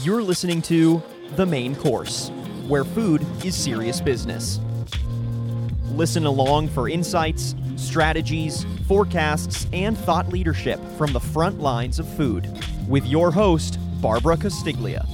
You're listening to The Main Course, where food is serious business. Listen along for insights, strategies, forecasts, and thought leadership from the front lines of food with your host, Barbara Castiglia.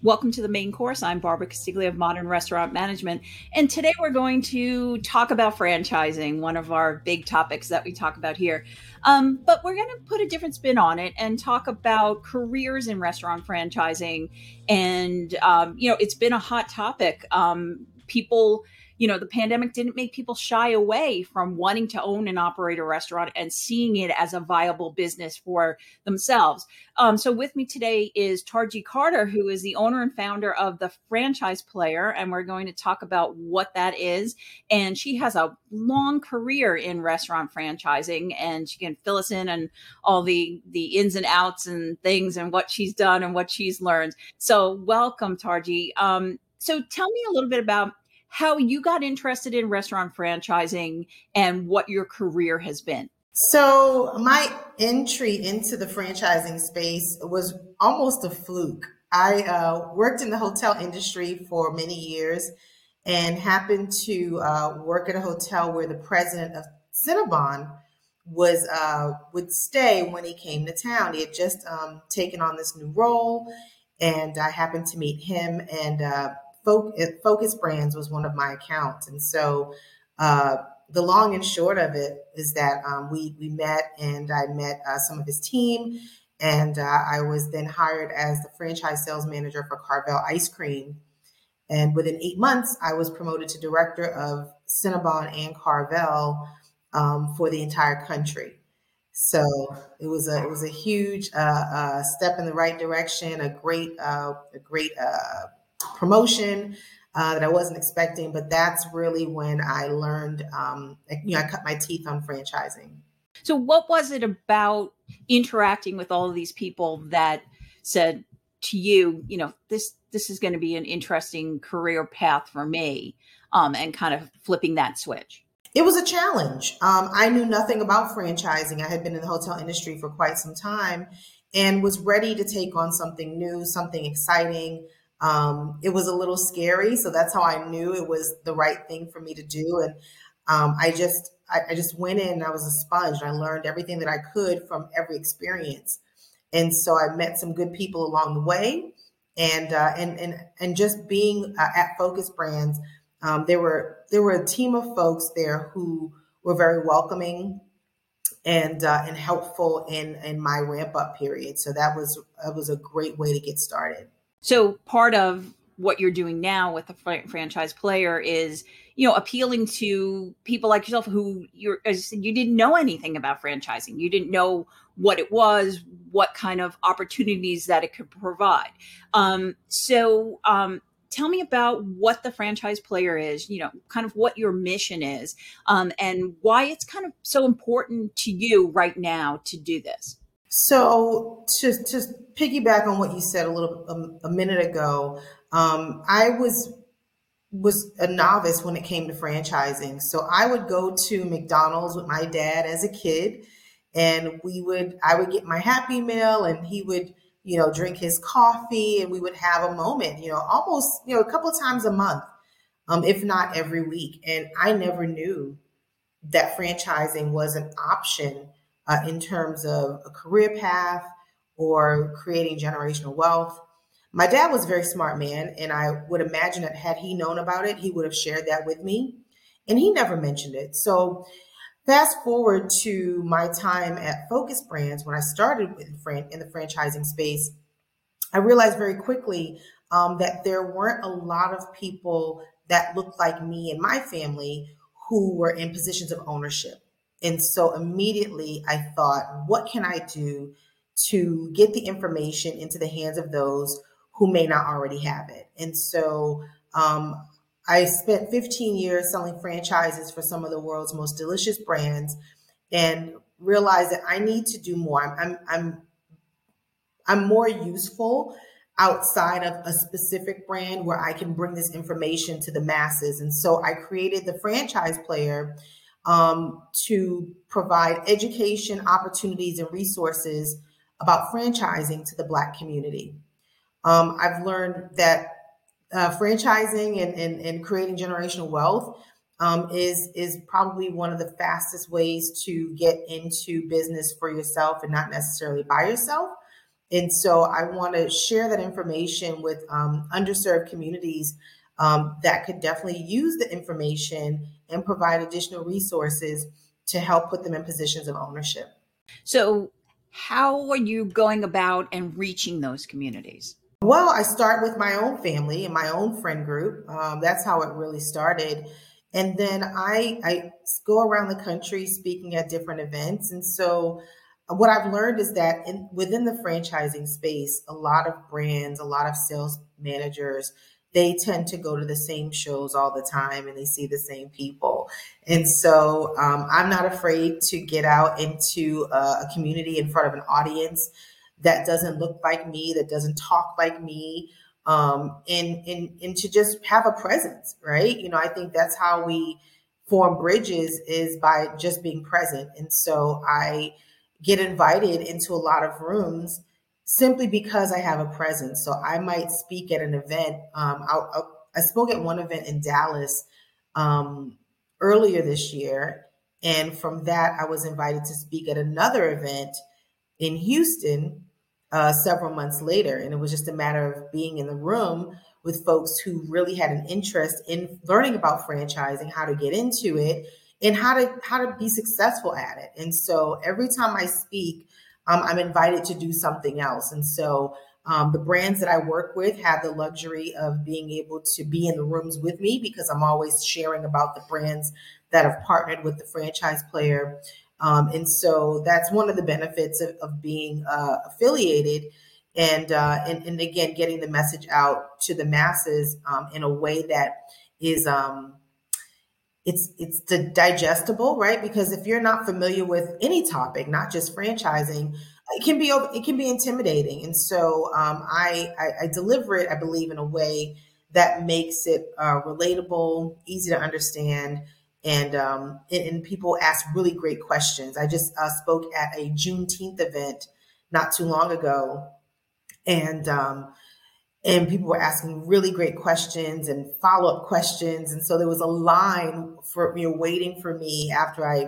Welcome to the main course. I'm Barbara Castiglia of Modern Restaurant Management. And today we're going to talk about franchising, one of our big topics that we talk about here. Um, but we're going to put a different spin on it and talk about careers in restaurant franchising. And, um, you know, it's been a hot topic. Um, people you know, the pandemic didn't make people shy away from wanting to own and operate a restaurant and seeing it as a viable business for themselves. Um, so with me today is Tarji Carter, who is the owner and founder of the Franchise Player, and we're going to talk about what that is. And she has a long career in restaurant franchising, and she can fill us in on all the the ins and outs and things and what she's done and what she's learned. So welcome, Tarji. Um, so tell me a little bit about how you got interested in restaurant franchising and what your career has been. So, my entry into the franchising space was almost a fluke. I uh, worked in the hotel industry for many years and happened to uh, work at a hotel where the president of Cinnabon was uh, would stay when he came to town. He had just um, taken on this new role, and I happened to meet him and uh, Focus Brands was one of my accounts, and so uh, the long and short of it is that um, we we met, and I met uh, some of his team, and uh, I was then hired as the franchise sales manager for Carvel Ice Cream. And within eight months, I was promoted to director of Cinnabon and Carvel um, for the entire country. So it was a it was a huge uh, uh, step in the right direction, a great uh, a great uh, promotion uh, that I wasn't expecting. But that's really when I learned, um, you know, I cut my teeth on franchising. So, what was it about interacting with all of these people that said to you, you know, this this is going to be an interesting career path for me, um, and kind of flipping that switch? It was a challenge. Um, I knew nothing about franchising. I had been in the hotel industry for quite some time and was ready to take on something new, something exciting. Um, it was a little scary, so that's how I knew it was the right thing for me to do. And um, I just, I, I, just went in. I was a sponge. I learned everything that I could from every experience, and so I met some good people along the way. And uh, and and and just being uh, at Focus Brands, um, there were there were a team of folks there who were very welcoming and uh, and helpful in in my ramp up period. So that was that was a great way to get started. So part of what you're doing now with the fr- franchise player is, you know, appealing to people like yourself who you're, as you said, you didn't know anything about franchising. You didn't know what it was, what kind of opportunities that it could provide. Um, so, um, tell me about what the franchise player is you know kind of what your mission is um, and why it's kind of so important to you right now to do this so to to piggyback on what you said a little a, a minute ago, um, I was was a novice when it came to franchising. So I would go to McDonald's with my dad as a kid, and we would I would get my Happy Meal, and he would you know drink his coffee, and we would have a moment, you know, almost you know a couple times a month, um, if not every week. And I never knew that franchising was an option uh, in terms of a career path or creating generational wealth. My dad was a very smart man, and I would imagine that had he known about it, he would have shared that with me. And he never mentioned it. So, fast forward to my time at Focus Brands when I started in the franchising space, I realized very quickly um, that there weren't a lot of people that looked like me and my family who were in positions of ownership. And so immediately I thought, what can I do to get the information into the hands of those who may not already have it? And so um, I spent 15 years selling franchises for some of the world's most delicious brands and realized that I need to do more. I'm, I'm, I'm, I'm more useful outside of a specific brand where I can bring this information to the masses. And so I created the franchise player um, to provide education, opportunities, and resources about franchising to the Black community. Um, I've learned that uh, franchising and, and, and, creating generational wealth um, is is probably one of the fastest ways to get into business for yourself and not necessarily by yourself. And so I want to share that information with um, underserved communities um, that could definitely use the information and provide additional resources to help put them in positions of ownership. So, how are you going about and reaching those communities? Well, I start with my own family and my own friend group. Um, that's how it really started. And then I, I go around the country speaking at different events. And so what I've learned is that in, within the franchising space, a lot of brands, a lot of sales managers, they tend to go to the same shows all the time and they see the same people. And so um, I'm not afraid to get out into a, a community in front of an audience that doesn't look like me, that doesn't talk like me, um, and, and, and to just have a presence, right? You know, I think that's how we form bridges is by just being present. And so I get invited into a lot of rooms simply because I have a presence. So I might speak at an event. Um, I, I spoke at one event in Dallas um, earlier this year. And from that, I was invited to speak at another event in Houston uh, several months later. And it was just a matter of being in the room with folks who really had an interest in learning about franchising, how to get into it, and how to how to be successful at it. And so every time I speak, um, I'm invited to do something else. And so um, the brands that I work with have the luxury of being able to be in the rooms with me because I'm always sharing about the brands that have partnered with the franchise player. Um, and so that's one of the benefits of, of being uh, affiliated and, uh, and, and again, getting the message out to the masses um, in a way that is, um, it's, it's digestible, right? Because if you're not familiar with any topic, not just franchising, it can be it can be intimidating, and so um, I, I, I deliver it, I believe, in a way that makes it uh, relatable, easy to understand, and, um, and, and people ask really great questions. I just uh, spoke at a Juneteenth event not too long ago, and um, and people were asking really great questions and follow up questions, and so there was a line for you know waiting for me after I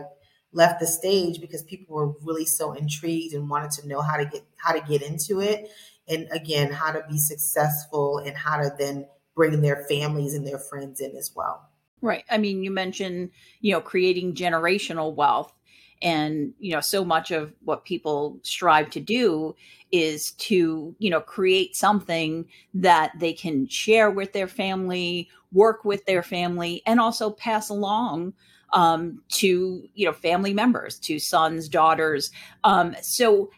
left the stage because people were really so intrigued and wanted to know how to get how to get into it and again how to be successful and how to then bring their families and their friends in as well Right. I mean, you mentioned, you know, creating generational wealth. And, you know, so much of what people strive to do is to, you know, create something that they can share with their family, work with their family, and also pass along um, to, you know, family members, to sons, daughters. Um, so,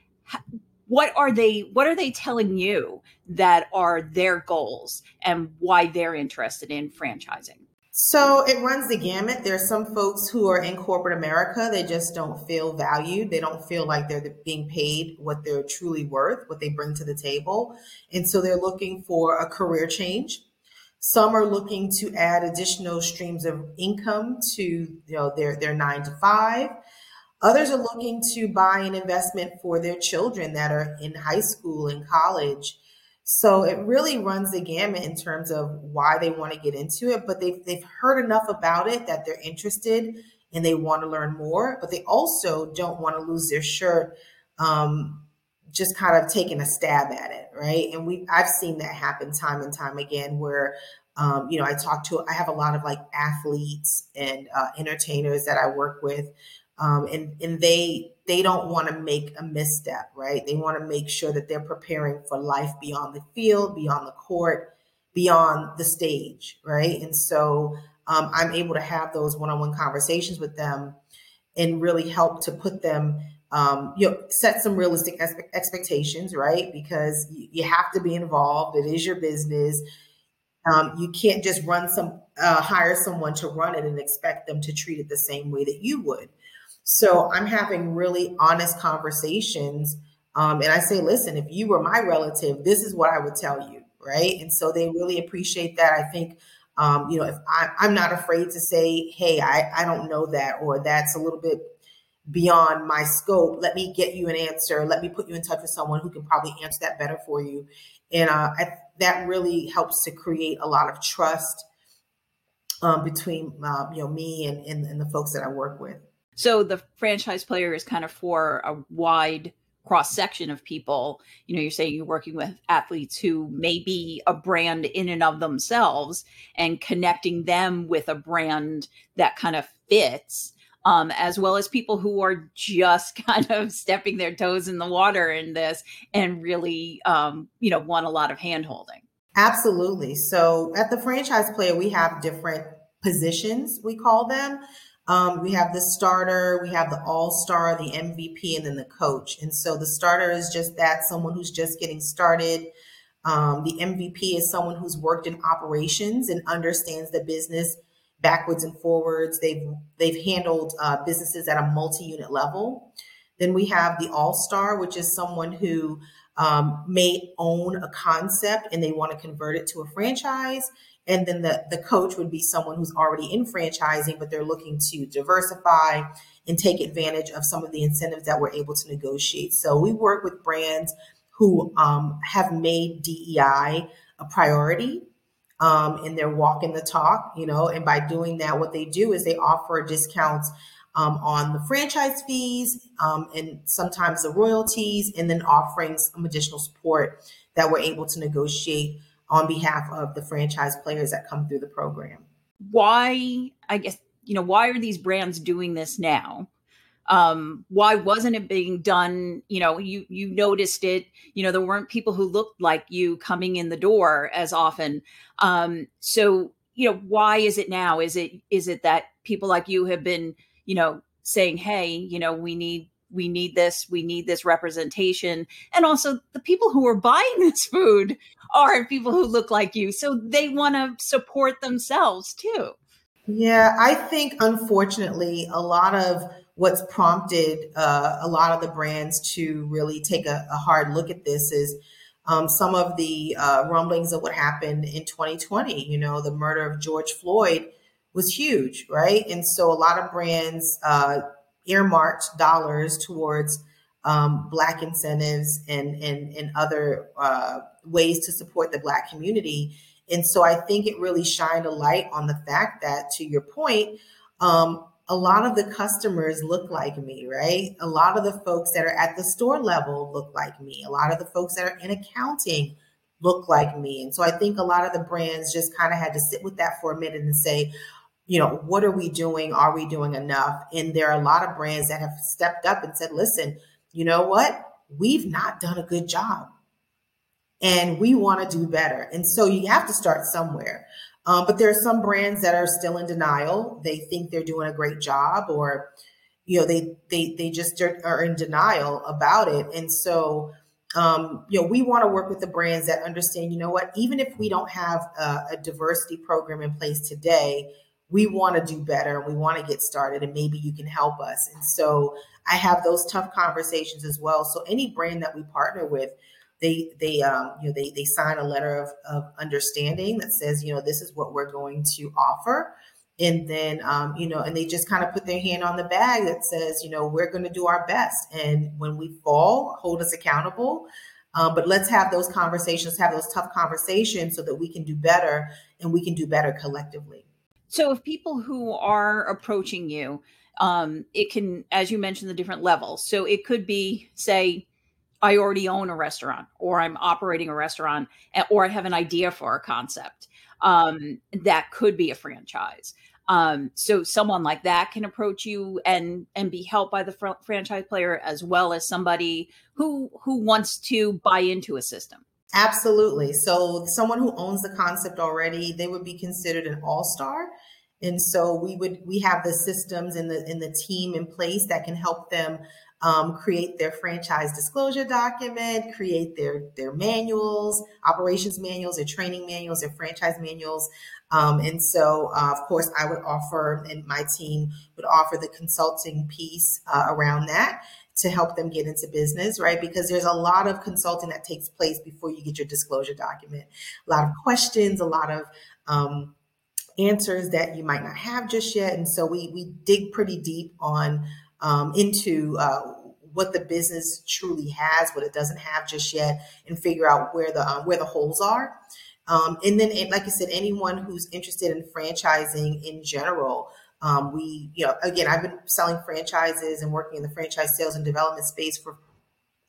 what are they what are they telling you that are their goals and why they're interested in franchising so it runs the gamut. There are some folks who are in corporate America, they just don't feel valued. They don't feel like they're being paid what they're truly worth, what they bring to the table. And so they're looking for a career change. Some are looking to add additional streams of income to you know their, their nine to five. Others are looking to buy an investment for their children that are in high school and college so it really runs the gamut in terms of why they want to get into it, but they've they've heard enough about it that they're interested and they want to learn more, but they also don't want to lose their shirt um, just kind of taking a stab at it, right? And we I've seen that happen time and time again where um, you know, I talk to, I have a lot of like athletes and uh, entertainers that I work with, um, and and they they don't want to make a misstep, right? They want to make sure that they're preparing for life beyond the field, beyond the court, beyond the stage, right? And so um, I'm able to have those one-on-one conversations with them and really help to put them um, you know, set some realistic expectations, right? Because you, have to be involved. It is your business. Um, you can't just run some, uh, hire someone to run it and expect them to treat it the same way that you would. So I'm having really honest conversations. Um, and I say, listen, if you were my relative, this is what I would tell you. Right. And so they really appreciate that. I think Um, you know, if I, I'm not afraid to say, hey, I, I don't know that, or that's a little bit beyond my scope. Let me get you an answer. Let me put you in touch with someone who can probably answer that better for you. And uh, I, that really helps to create a lot of trust um, between uh, you know me and, and, and the folks that I work with. So the franchise player is kind of for a wide cross section of people. You know, you're saying you're working with athletes who may be a brand in and of themselves and connecting them with a brand that kind of fits. Um, as well as people who are just kind of stepping their toes in the water in this and really, um, you know, want a lot of hand holding. Absolutely. So at the franchise player, we have different positions, we call them. Um, we have the starter, we have the all star, the MVP, and then the coach. And so the starter is just that someone who's just getting started. Um, the MVP is someone who's worked in operations and understands the business backwards and forwards. They've they've handled uh, businesses at a multi-unit level. Then we have the all star, which is someone who um, may own a concept and they want to convert it to a franchise. And then the, the coach would be someone who's already in franchising, but they're looking to diversify and take advantage of some of the incentives that we're able to negotiate. So we work with brands who um, have made DEI a priority um, and they're walking the talk, you know, and by doing that, what they do is they offer discounts um, on the franchise fees um, and sometimes the royalties, and then offering some additional support that we're able to negotiate on behalf of the franchise players that come through the program. Why, I guess, you know, why are these brands doing this now? Um, why wasn't it being done? You know, you you noticed it. You know, there weren't people who looked like you coming in the door as often. Um, so, you know, why is it now? Is it is it that people like you have been, you know, saying, hey, you know, we need we need this we need this representation and also the people who are buying this food are people who look like you so they want to support themselves too. Yeah i think unfortunately a lot of what's prompted uh, a lot of the brands to really take a, a hard look at this is um, some of the uh, rumblings of what happened in 2020 you know the murder of george floyd was huge right? And so a lot of brands uh, earmarked dollars towards um, black incentives and and, and other uh, ways to support the black community. And so I think it really shined a light on the fact that, to your point, um, a lot of the customers look like me, right? A lot of the folks that are at the store level look like me. A lot of the folks that are in accounting look like me. And so I think a lot of the brands just kind of had to sit with that for a minute and say, you know, what are we doing? Are we doing enough? And there are a lot of brands that have stepped up and said, listen, you know what? We've not done a good job and we want to do better. And so you have to start somewhere. Um, but there are some brands that are still in denial. They think they're doing a great job or, you know, they, they, they just are in denial about it. And so, um, you know, we want to work with the brands that understand, you know what, even if we don't have a, a diversity program in place today, we want to do better and we want to get started and maybe you can help us. And so I have those tough conversations as well. So any brand that we partner with, they they um, you know they they sign a letter of, of understanding that says you know this is what we're going to offer and then um, you know and they just kind of put their hand on the bag that says you know we're going to do our best and when we fall hold us accountable um, but let's have those conversations have those tough conversations so that we can do better and we can do better collectively so if people who are approaching you, um, it can, as you mentioned, the different levels. So it could be, say, I already own a restaurant, or I'm operating a restaurant, or I have an idea for a concept. Um, that could be a franchise. Um, so someone like that can approach you and and be helped by the fr- franchise player as well as somebody who who wants to buy into a system. Absolutely. So someone who owns the concept already, they would be considered an all-star. And so we would we have the systems and the in the team in place that can help them um, create their franchise disclosure document, create their their manuals, operations manuals, their training manuals, their franchise manuals. Um, and so, uh, of course, I would offer, and my team would offer the consulting piece uh, around that to help them get into business, right? Because there's a lot of consulting that takes place before you get your disclosure document. A lot of questions, a lot of um, answers that you might not have just yet. And so we we dig pretty deep on um, into uh, what the business truly has, what it doesn't have just yet, and figure out where the um, where the holes are. Um, and then, like I said, anyone who's interested in franchising in general, um, we, you know, again, I've been selling franchises and working in the franchise sales and development space for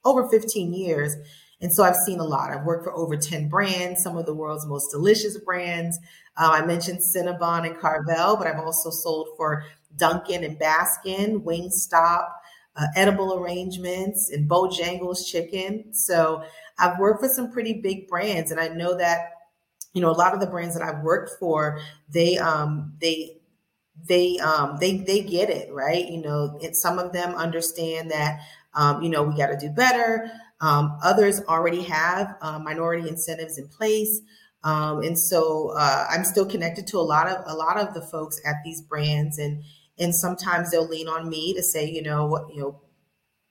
over 15 years. And so I've seen a lot. I've worked for over 10 brands, some of the world's most delicious brands. Uh, I mentioned Cinnabon and Carvel, but I've also sold for Dunkin' and Baskin, Wingstop, uh, edible arrangements, and Bojangles Chicken. So I've worked for some pretty big brands, and I know that you know a lot of the brands that I've worked for, they um, they they um, they they get it right. You know, it, some of them understand that um, you know we got to do better. Um, others already have uh, minority incentives in place. Um, and so uh, I'm still connected to a lot of a lot of the folks at these brands, and and sometimes they'll lean on me to say, you know, what you know,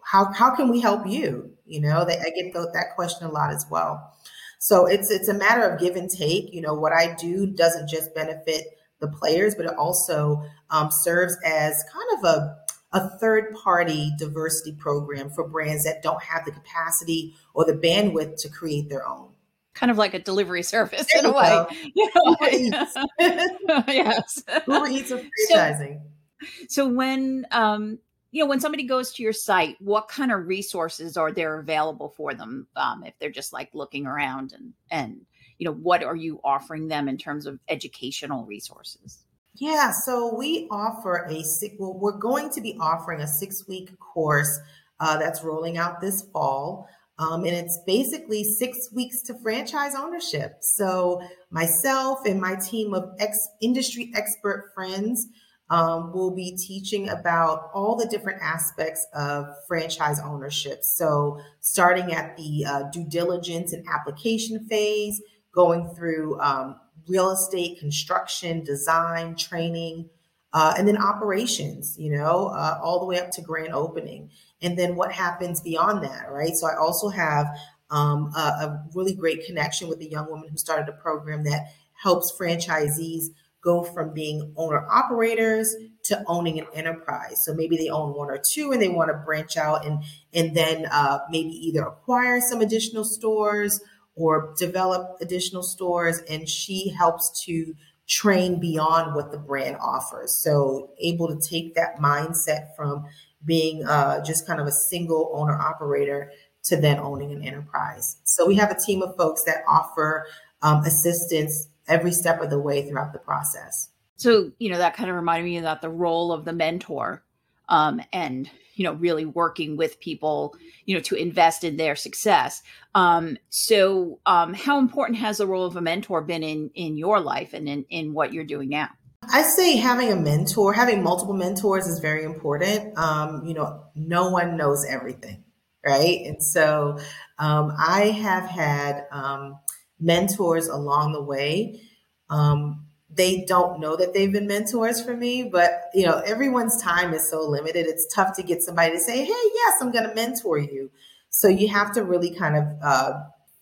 how how can we help you? You know, they, I get the, that question a lot as well. So it's it's a matter of give and take. You know, what I do doesn't just benefit the players, but it also um, serves as kind of a a third party diversity program for brands that don't have the capacity or the bandwidth to create their own kind of like a delivery service there in a way. You know? Yes. Uber Eats of franchising. So, so when um, you know when somebody goes to your site, what kind of resources are there available for them um, if they're just like looking around and and you know what are you offering them in terms of educational resources? Yeah, so we offer a six. Well, we're going to be offering a six week course uh, that's rolling out this fall. Um, and it's basically six weeks to franchise ownership. So, myself and my team of ex- industry expert friends um, will be teaching about all the different aspects of franchise ownership. So, starting at the uh, due diligence and application phase, going through um, real estate, construction, design, training, uh, and then operations, you know, uh, all the way up to grand opening and then what happens beyond that, right? So I also have um, a, a, really great connection with a young woman who started a program that helps franchisees go from being owner operators to owning an enterprise. So maybe they own one or two and they want to branch out and and then uh, maybe either acquire some additional stores or develop additional stores. And she helps to train beyond what the brand offers. So able to take that mindset from being uh, just kind of a single owner operator to then owning an enterprise. So we have a team of folks that offer um, assistance every step of the way throughout the process. So, you know, that kind of reminded me about the role of the mentor um, and, you know, really working with people, you know, to invest in their success. Um, so, um, how important has the role of a mentor been in, in your life and in, in what you're doing now? I say having a mentor, having multiple mentors is very important. Um, you know, no one knows everything, right? And so um, I have had um, mentors along the way. Um, they don't know that they've been mentors for me, but you know, everyone's time is so limited. It's tough to get somebody to say, "Hey, yes, I'm going to mentor you." So you have to really kind of uh,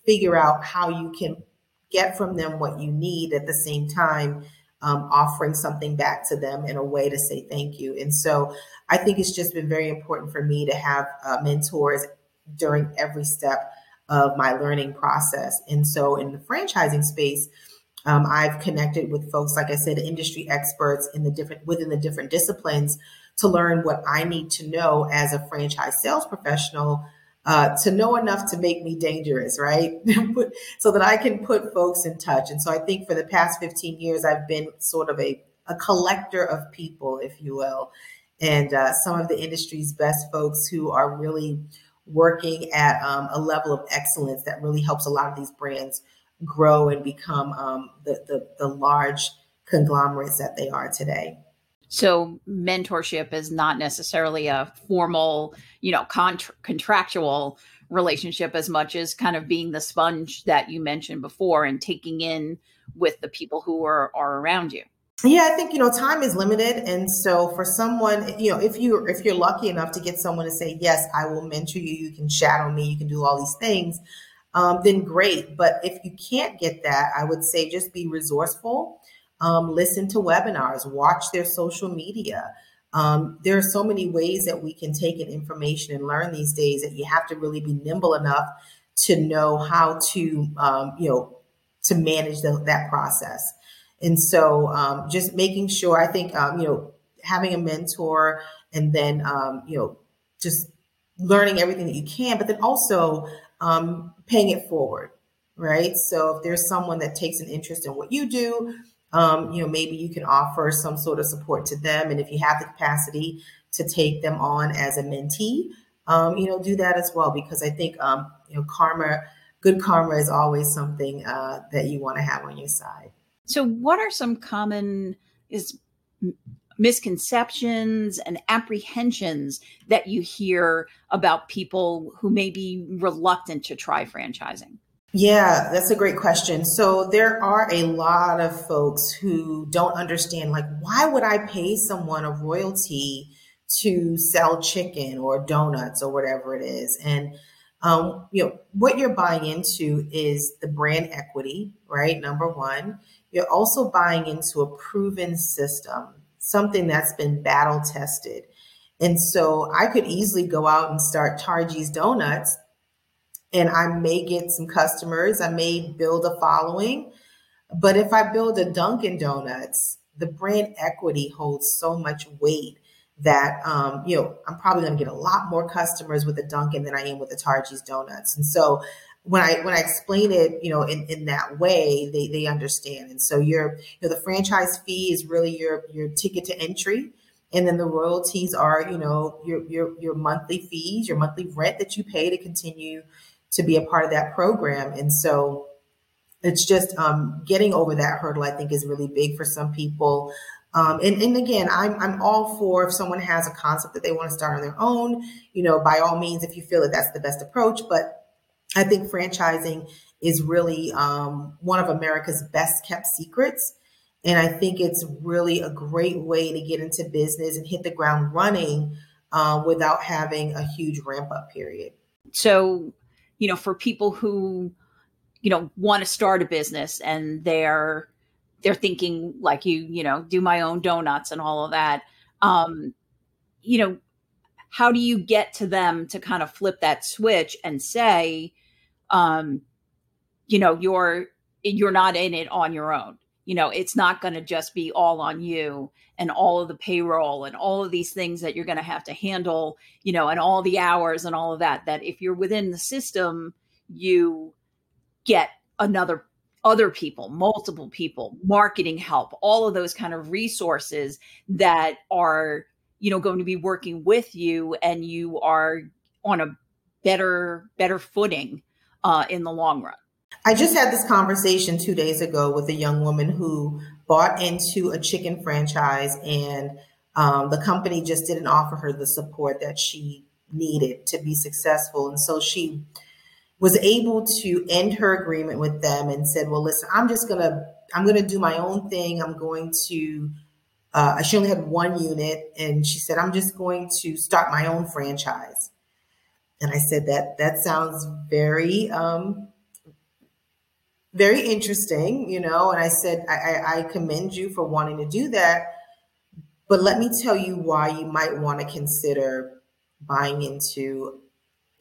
figure out how you can get from them what you need at the same time um, offering something back to them in a way to say thank you. And so I think it's just been very important for me to have uh, mentors during every step of my learning process. And so in the franchising space, um, I've connected with folks, like I said, industry experts in the different within the different disciplines to learn what I need to know as a franchise sales professional uh, to know enough to make me dangerous, right? so that I can put folks in touch. And so I think for the past 15 years, I've been sort of a, a collector of people, if you will, and uh, some of the industry's best folks who are really working at um, a level of excellence that really helps a lot of these brands grow and become um, the, the, the large conglomerates that they are today. So mentorship is not necessarily a formal, you know, contra- contractual relationship as much as kind of being the sponge that you mentioned before and taking in with the people who are, are around you. Yeah, I think you know time is limited, and so for someone, you know, if you if you're lucky enough to get someone to say yes, I will mentor you, you can shadow me, you can do all these things, um, then great. But if you can't get that, I would say just be resourceful um, listen to webinars, watch their social media. Um, there are so many ways that we can take in information and learn these days that you have to really be nimble enough to know how to, um, you know, to manage the, that process. And so, um, just making sure, I think, um, you know, having a mentor and then, you know, just learning everything that you can, but then also um, paying it forward, right? So if there's someone that takes an interest in what you do, um, you know, maybe you can offer some sort of support to them. And if you have the capacity to take them on as a mentee, um, you know, do that as well, because I think, um, you know, karma, good karma is always something uh, that you want to have on your side. So, what are some common is misconceptions and apprehensions that you hear about people who may be reluctant to try franchising? Yeah, that's a great question. So there are a lot of folks who don't understand like why would I pay someone a royalty to sell chicken or donuts or whatever it is? And um, you know, what you're buying into is the brand equity, right? Number one. You're also buying into a proven system, something that's been battle tested. And so I could easily go out and start Tarji's Donuts and I may get some customers, I may build a following. But if I build a Dunkin' Donuts, the brand equity holds so much weight that um, you know I'm probably going to get a lot more customers with a Dunkin' than I am with the Tarji's Donuts. And so when I when I explain it, you know, in, in that way, they they understand. And so your you know the franchise fee is really your your ticket to entry. And then the royalties are, you know, your your your monthly fees, your monthly rent that you pay to continue to be a part of that program. And so it's just um, getting over that hurdle, I think, is really big for some people. Um, and, and again, I'm, I'm all for if someone has a concept that they want to start on their own, you know, by all means, if you feel that that's the best approach. But I think franchising is really um, one of America's best kept secrets. And I think it's really a great way to get into business and hit the ground running uh, without having a huge ramp up period. So, you know, for people who, you know, want to start a business and they're they're thinking like you, you know, do my own donuts and all of that. Um, you know, how do you get to them to kind of flip that switch and say, um, you know, you're you're not in it on your own. You know, it's not going to just be all on you and all of the payroll and all of these things that you're going to have to handle, you know, and all the hours and all of that. That if you're within the system, you get another other people, multiple people, marketing help, all of those kind of resources that are, you know, going to be working with you and you are on a better better footing uh, in the long run. I just had this conversation two days ago with a young woman who bought into a chicken franchise, and um, the company just didn't offer her the support that she needed to be successful. And so she was able to end her agreement with them and said, "Well, listen, I'm just gonna I'm gonna do my own thing. I'm going to." Uh, she only had one unit, and she said, "I'm just going to start my own franchise." And I said that that sounds very um, very interesting, you know. And I said I, I, commend you for wanting to do that, but let me tell you why you might want to consider buying into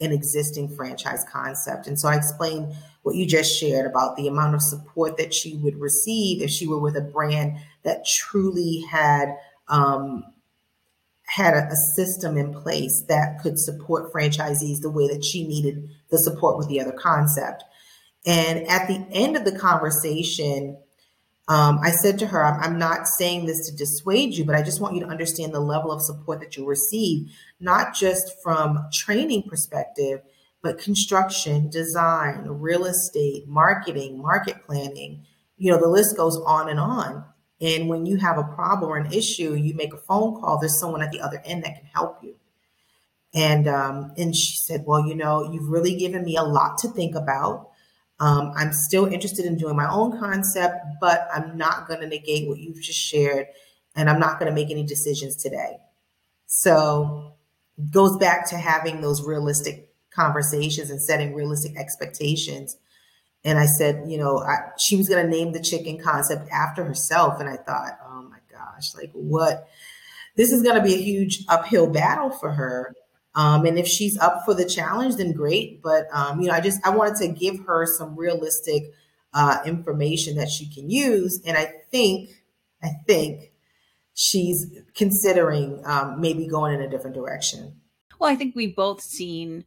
an existing franchise concept. And so I explained what you just shared about the amount of support that she would receive if she were with a brand that truly had um, had a, a, system in place that could support franchisees the way that she needed the support with the other concept. And at the end of the conversation, um, I said to her, I'm, I'm, not saying this to dissuade you, but I just want you to understand the level of support that you'll receive, not just from training perspective, but construction, design, real estate, marketing, market planning. You know, the list goes on and on. And when you have a problem or an issue, you make a phone call, there's someone at the other end that can help you. And um, and she said, Well, you know, you've really given me a lot to think about. Um, I'm still interested in doing my own concept, but I'm not going to negate what you've just shared, and I'm not going to make any decisions today. So, goes back to having those realistic conversations and setting realistic expectations And I said, you know, I, she was going to name the chicken concept after herself. And I thought, oh my gosh, like what? This is going to be a huge uphill battle for her. Um, and if she's up for the challenge, then great. But um, you know, I just I wanted to give her some realistic uh, information that she can use, and I think I think she's considering um, maybe going in a different direction. Well, I think we've both seen,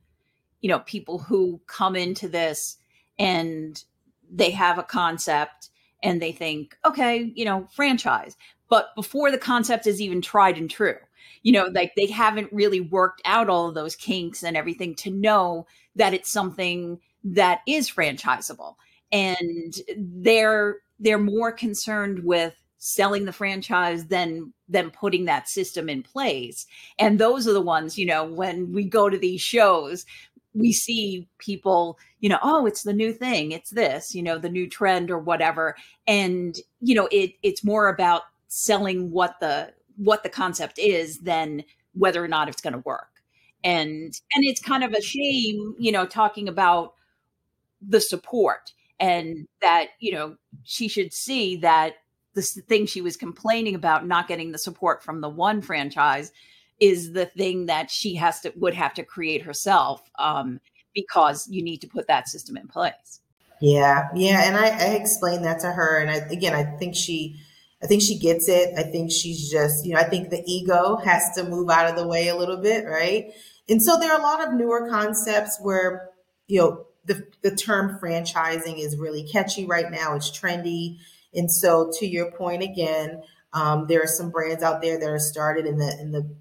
you know, people who come into this and they have a concept and they think, okay, you know, franchise. But before the concept is even tried and true, you know, like they haven't really worked out all of those kinks and everything to know that it's something that is franchisable. And they're they're more concerned with selling the franchise than than putting that system in place. And those are the ones, you know, when we go to these shows, we see people, you know, oh, it's the new thing, it's this, you know, the new trend or whatever. And, you know, it it's more about selling what the what the concept is than whether or not it's going to work. And and it's kind of a shame, you know, talking about the support and that, you know, she should see that this thing she was complaining about not getting the support from the one franchise is the thing that she has to would have to create herself um, because you need to put that system in place. Yeah, yeah, and I, I explained that to her, and I, again, I think she I think she gets it. I think she's just, you know, I think the ego has to move out of the way a little bit, right? And so there are a lot of newer concepts where, you know, the, the term franchising is really catchy right now. It's trendy. And so to your point again, um, there are some brands out there that are started in the in the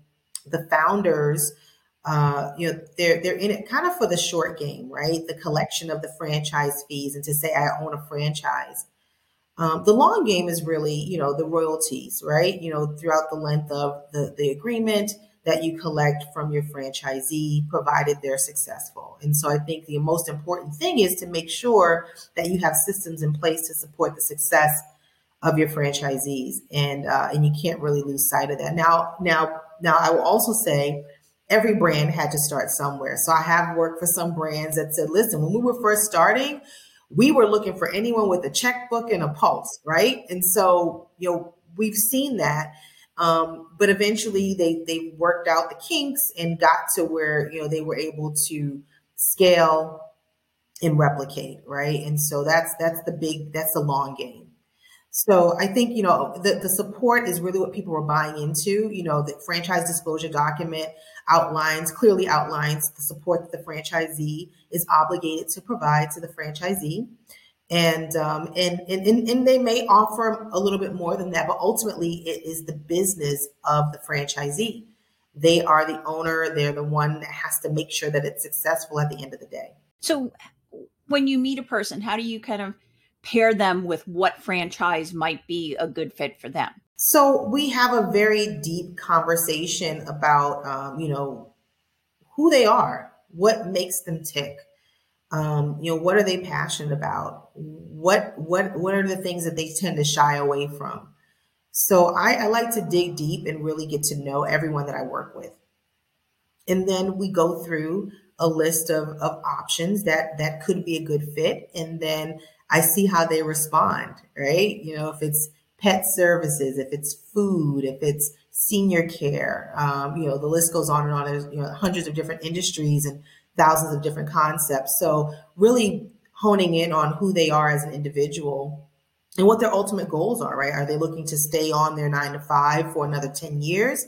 the founders uh, you know they're they're in it kind of for the short game right the collection of the franchise fees and to say i own a franchise um, the long game is really, you know, the royalties, right? You know, throughout the length of the, the agreement that you collect from your franchisee, provided they're successful. And so I think the most important thing is to make sure that you have systems in place to support the success of your franchisees, and uh, and you can't really lose sight of that. Now, now, now, I will also say every brand had to start somewhere. So I have worked for some brands that said, listen, when we were first starting, we were looking for anyone with a checkbook and a pulse, right? And so, you know, we've seen that. Um, but eventually they they worked out the kinks and got to where, you know, they were able to scale and replicate, right? And so that's that's the big that's the long game. So I think, you know, the, the support is really what people are buying into. You know, the franchise disclosure document outlines, clearly outlines the support that the franchisee is obligated to provide to the franchisee. And, um, and, and, and they may offer a little bit more than that, but ultimately it is the business of the franchisee. They are the owner. They're the one that has to make sure that it's successful at the end of the day. So when you meet a person, how do you kind of pair them with what franchise might be a good fit for them? So we have a very deep conversation about, um, you know, who they are, what makes them tick. Um, you know, what are they passionate about? What what what are the things that they tend to shy away from? So I, I like to dig deep and really get to know everyone that I work with. And then we go through a list of, of options that that could be a good fit. And then I see how they respond, right? You know, if it's pet services, if it's food, if it's senior care, um, you know, the list goes on and on. There's you know hundreds of different industries and thousands of different concepts. So really honing in on who they are as an individual and what their ultimate goals are, right? Are they looking to stay on their nine to five for another 10 years?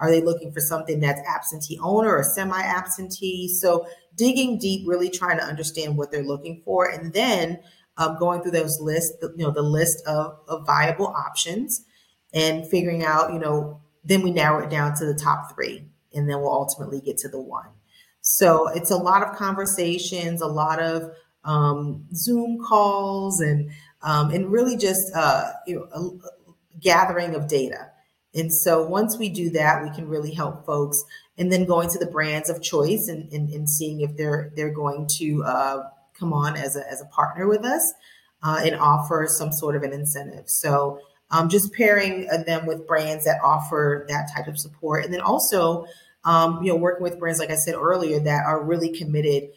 Are they looking for something that's absentee owner or semi absentee? So digging deep, really trying to understand what they're looking for. And then um, going through those lists, you know, the list of, of viable options and figuring out, you know, then we narrow it down to the top three and then we'll ultimately get to the one. So it's a lot of conversations, a lot of um, Zoom calls, and um, and really just uh, you know a, a gathering of data. And so once we do that, we can really help folks. And then going to the brands of choice and, and, and seeing if they're they're going to uh, come on as a, as a partner with us uh, and offer some sort of an incentive. So um, just pairing them with brands that offer that type of support. And then also, um, you know, working with brands, like I said earlier, that are really committed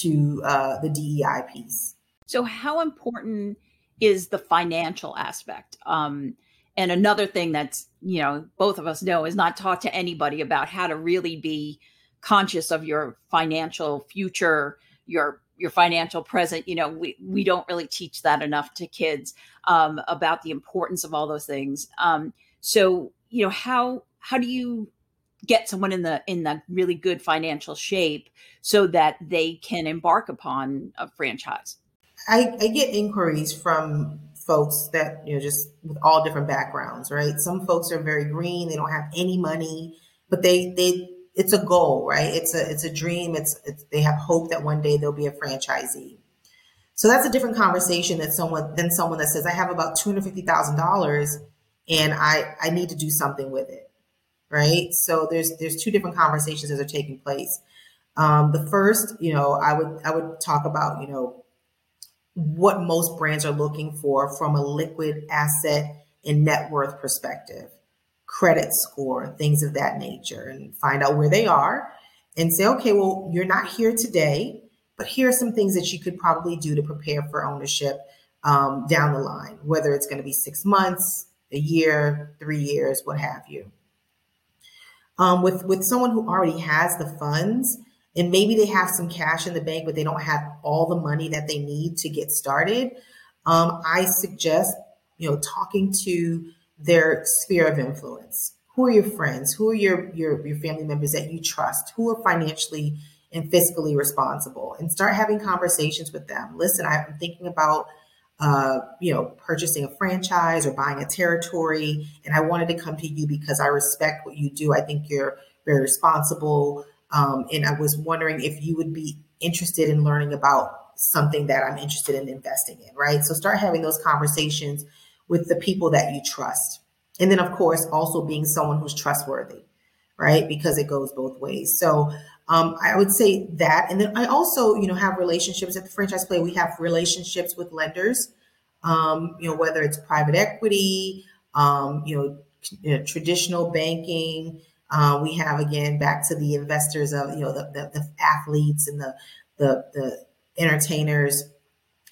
to uh, the DEI piece. So, how important is the financial aspect? Um, and another thing that's, you know, both of us know is not taught to anybody about how to really be conscious of your financial future, your your financial present. You know, we we don't really teach that enough to kids um, about the importance of all those things. Um, so, you know, how how do you get someone in the in the really good financial shape so that they can embark upon a franchise? I, I get inquiries from folks that you know just with all different backgrounds right some folks are very green they don't have any money but they they it's a goal right? It's a it's a dream. It's, it's they have hope that one day they'll be a franchisee. So that's a different conversation that someone than someone that says i have about $250000 and i i need to do something with it right? So there's there's two different conversations that are taking place. Um, the first you know i would i would talk about you know what most brands are looking for from a liquid asset and net worth perspective, credit score, things of that nature, and find out where they are and say, okay, well, you're not here today, but here are some things that you could probably do to prepare for ownership um, down the line, whether it's going to be six months, a year, three years, what have you. Um, with with someone who already has the funds, and maybe they have some cash in the bank, but they don't have all the money that they need to get started. Um, I suggest, you know, talking to their sphere of influence. Who are your friends? Who are your, your, your family members that you trust? Who are financially and fiscally responsible? And start having conversations with them. Listen, I'm thinking about uh, you know, purchasing a franchise or buying a territory. And I wanted to come to you because I respect what you do. I think you're very responsible. Um, and I was wondering if you would be interested in learning about something that I'm interested in investing in, right? So start having those conversations with the people that you trust. And then, of course, also being someone who's trustworthy, right? Because it goes both ways. So um, I would say that. And then I also, you know, have relationships at the franchise player. We have relationships with lenders, um, you know, whether it's private equity, um, you know, you know, traditional banking, uh, we have again back to the investors of you know the, the, the athletes and the, the the entertainers.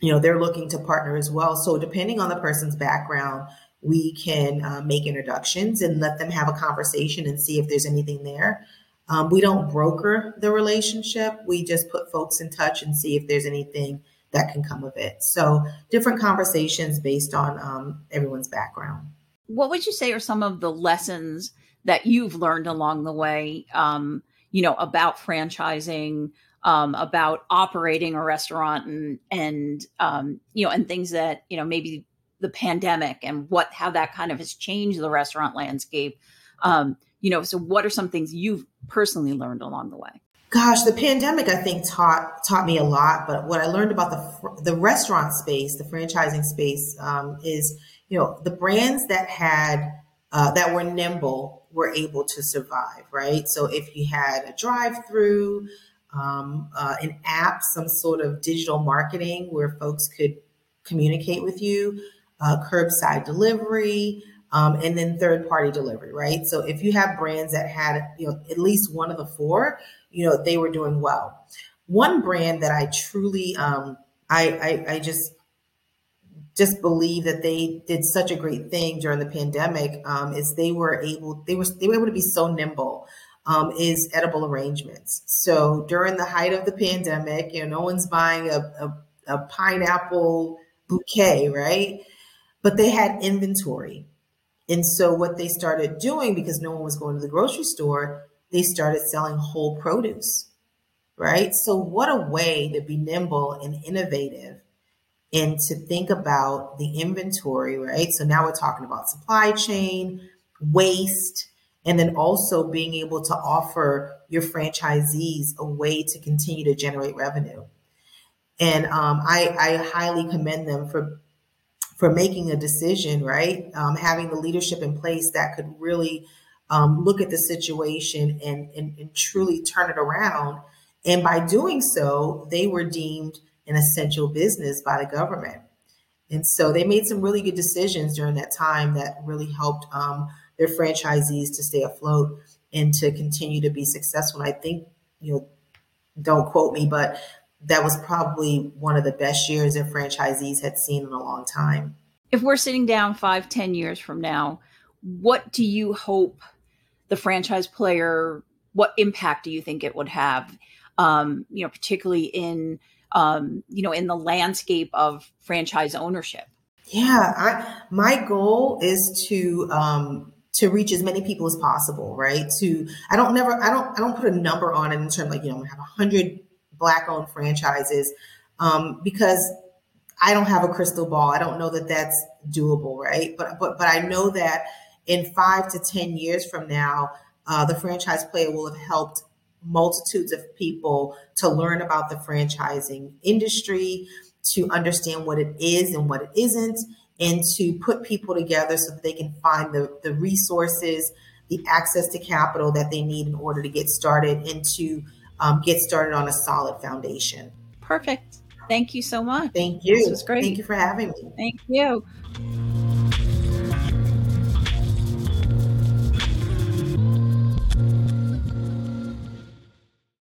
You know they're looking to partner as well. So depending on the person's background, we can uh, make introductions and let them have a conversation and see if there's anything there. Um, we don't broker the relationship. We just put folks in touch and see if there's anything that can come of it. So different conversations based on um, everyone's background. What would you say are some of the lessons that you've learned along the way, um, you know, about franchising, um, about operating a restaurant and, and, um, you know, and things that, you know, maybe the pandemic and what, how that kind of has changed the restaurant landscape. Um, you know, so what are some things you've personally learned along the way? Gosh, the pandemic I think taught taught me a lot. But what I learned about the the restaurant space, the franchising space, um, is you know the brands that had uh, that were nimble were able to survive, right? So if you had a drive through, um, uh, an app, some sort of digital marketing where folks could communicate with you, uh, curbside delivery, um, and then third party delivery, right? So if you have brands that had, you know, at least one of the four, you know, they were doing well. One brand that I truly, um, I, I, I just just believe that they did such a great thing during the pandemic um, is they were able they were they were able to be so nimble um, is edible arrangements. So during the height of the pandemic you know no one's buying a, a, a pineapple bouquet right? But they had inventory. And so what they started doing because no one was going to the grocery store they started selling whole produce right? So what a way to be nimble and innovative and to think about the inventory, right? So now we're talking about supply chain, waste, and then also being able to offer your franchisees a way to continue to generate revenue. And um, I, I, highly commend them for for making a decision, right? Um, having the leadership in place that could really um, look at the situation and, and, and truly turn it around. And by doing so, they were deemed an essential business by the government. And so they made some really good decisions during that time that really helped um, their franchisees to stay afloat and to continue to be successful. And I think, you know, don't quote me, but that was probably one of the best years that franchisees had seen in a long time. If we're sitting down five, ten years from now, what do you hope the franchise player, what impact do you think it would have? Um, you know, particularly in um, you know, in the landscape of franchise ownership. Yeah, I, my goal is to um, to reach as many people as possible, right? To I don't never I don't I don't put a number on it in terms like you know I'm gonna have hundred black owned franchises um, because I don't have a crystal ball. I don't know that that's doable, right? But but but I know that in five to ten years from now, uh, the franchise player will have helped multitudes of people to learn about the franchising industry, to understand what it is and what it isn't, and to put people together so that they can find the, the resources, the access to capital that they need in order to get started and to um, get started on a solid foundation. Perfect. Thank you so much. Thank you. This was great. Thank you for having me. Thank you.